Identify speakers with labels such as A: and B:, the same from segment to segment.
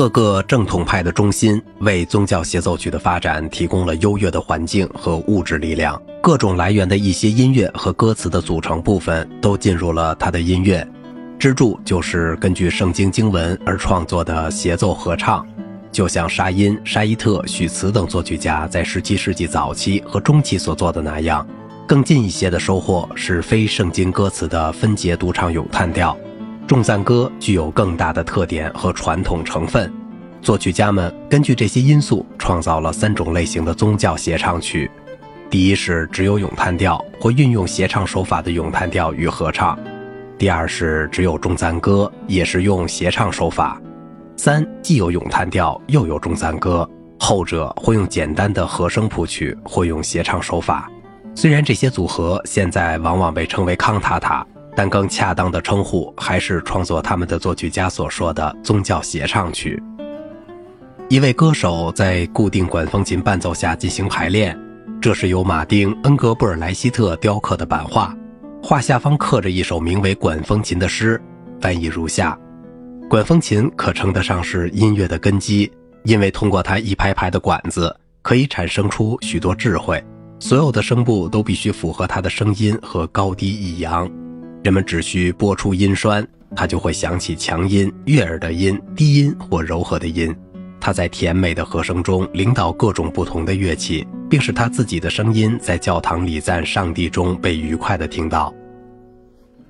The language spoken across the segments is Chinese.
A: 各个正统派的中心，为宗教协奏曲的发展提供了优越的环境和物质力量。各种来源的一些音乐和歌词的组成部分都进入了他的音乐。支柱就是根据圣经经文而创作的协奏合唱，就像沙因、沙伊特、许茨等作曲家在17世纪早期和中期所做的那样。更近一些的收获是非圣经歌词的分节独唱咏叹调。众赞歌具有更大的特点和传统成分，作曲家们根据这些因素创造了三种类型的宗教协唱曲：第一是只有咏叹调或运用协唱手法的咏叹调与合唱；第二是只有众赞歌，也是用协唱手法；三既有咏叹调又有众赞歌，后者会用简单的和声谱曲，或用协唱手法。虽然这些组合现在往往被称为康塔塔。但更恰当的称呼还是创作他们的作曲家所说的宗教协唱曲。一位歌手在固定管风琴伴奏下进行排练，这是由马丁·恩格布尔莱希特雕刻的版画，画下方刻着一首名为《管风琴》的诗，翻译如下：管风琴可称得上是音乐的根基，因为通过它一排排的管子，可以产生出许多智慧。所有的声部都必须符合它的声音和高低抑扬。人们只需拨出音栓，它就会响起强音、悦耳的音、低音或柔和的音。他在甜美的和声中领导各种不同的乐器，并使他自己的声音在教堂礼赞上帝中被愉快地听到。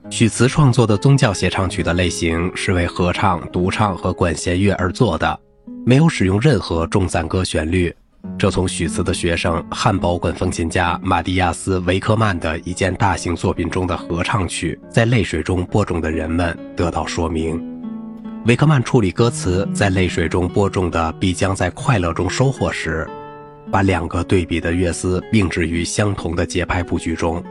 A: 许茨创作的宗教协唱曲的类型是为合唱、独唱和管弦乐而作的，没有使用任何重赞歌旋律。这从许茨的学生汉堡管风琴家马蒂亚斯·维克曼的一件大型作品中的合唱曲《在泪水中播种的人们》得到说明。维克曼处理歌词《在泪水中播种的必将在快乐中收获》时，把两个对比的乐思并置于相同的节拍布局中。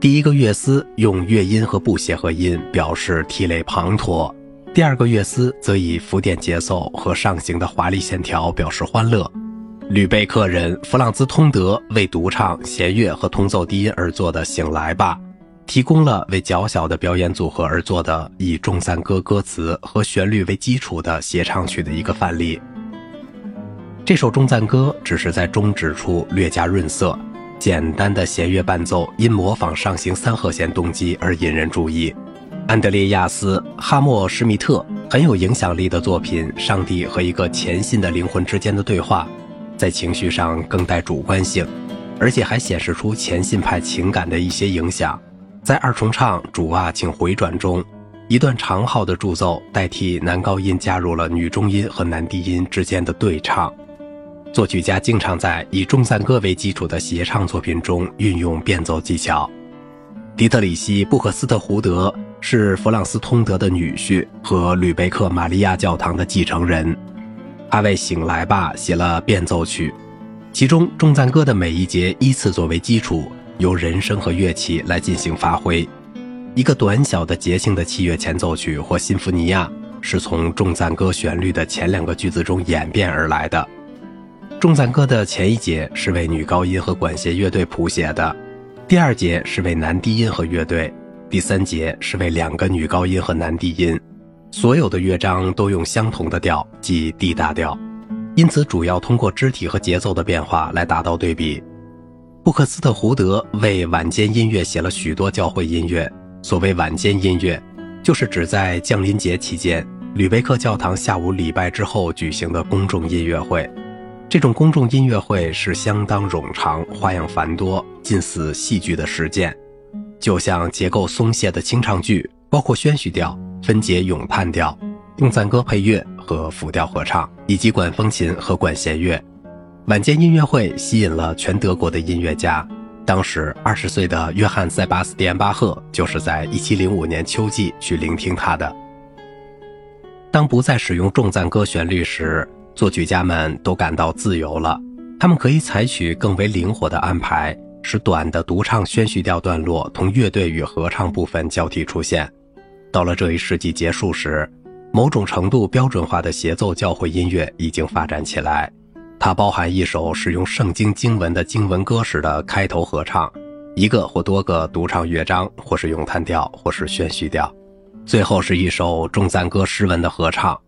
A: 第一个乐思用乐音和不协和音表示涕泪滂沱，第二个乐思则以浮点节奏和上行的华丽线条表示欢乐。吕贝克人弗朗兹通德为独唱、弦乐和通奏低音而作的《醒来吧》，提供了为较小的表演组合而作的以众赞歌歌词和旋律为基础的协唱曲的一个范例。这首众赞歌只是在终止处略加润色，简单的弦乐伴奏因模仿上行三和弦动机而引人注意。安德烈亚斯·哈默施密特很有影响力的作品《上帝和一个虔信的灵魂之间的对话》。在情绪上更带主观性，而且还显示出前信派情感的一些影响。在二重唱“主啊，请回转”中，一段长号的助奏代替男高音，加入了女中音和男低音之间的对唱。作曲家经常在以中赞歌为基础的协唱作品中运用变奏技巧。迪特里希·布克斯特胡德是弗朗斯通德的女婿和吕贝克玛利亚教堂的继承人。他为《醒来吧》写了变奏曲，其中众赞歌的每一节依次作为基础，由人声和乐器来进行发挥。一个短小的节庆的器乐前奏曲或新福尼亚，是从众赞歌旋律的前两个句子中演变而来的。众赞歌的前一节是为女高音和管弦乐队谱写的，第二节是为男低音和乐队，第三节是为两个女高音和男低音。所有的乐章都用相同的调，即 D 大调，因此主要通过肢体和节奏的变化来达到对比。布克斯特胡德为晚间音乐写了许多教会音乐。所谓晚间音乐，就是指在降临节期间，吕贝克教堂下午礼拜之后举行的公众音乐会。这种公众音乐会是相当冗长、花样繁多、近似戏剧的实践，就像结构松懈的清唱剧，包括宣叙调。分解咏叹调、用赞歌配乐和辅调合唱，以及管风琴和管弦乐。晚间音乐会吸引了全德国的音乐家。当时二十岁的约翰·塞巴斯蒂安·巴赫就是在一七零五年秋季去聆听他的。当不再使用重赞歌旋律时，作曲家们都感到自由了。他们可以采取更为灵活的安排，使短的独唱宣叙调段落同乐队与合唱部分交替出现。到了这一世纪结束时，某种程度标准化的协奏教会音乐已经发展起来。它包含一首使用圣经经文的经文歌式的开头合唱，一个或多个独唱乐章，或是咏叹调，或是宣叙调。最后是一首众赞歌诗文的合唱，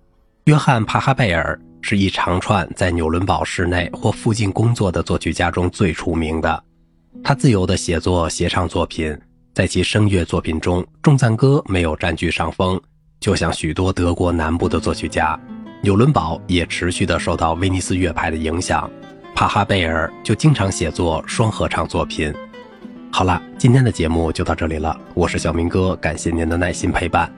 A: 约翰·帕哈贝尔是一长串在纽伦堡市内或附近工作的作曲家中最出名的。他自由地写作协唱作品，在其声乐作品中，重赞歌没有占据上风。就像许多德国南部的作曲家，纽伦堡也持续地受到威尼斯乐派的影响。帕哈贝尔就经常写作双合唱作品。好了，今天的节目就到这里了，我是小明哥，感谢您的耐心陪伴。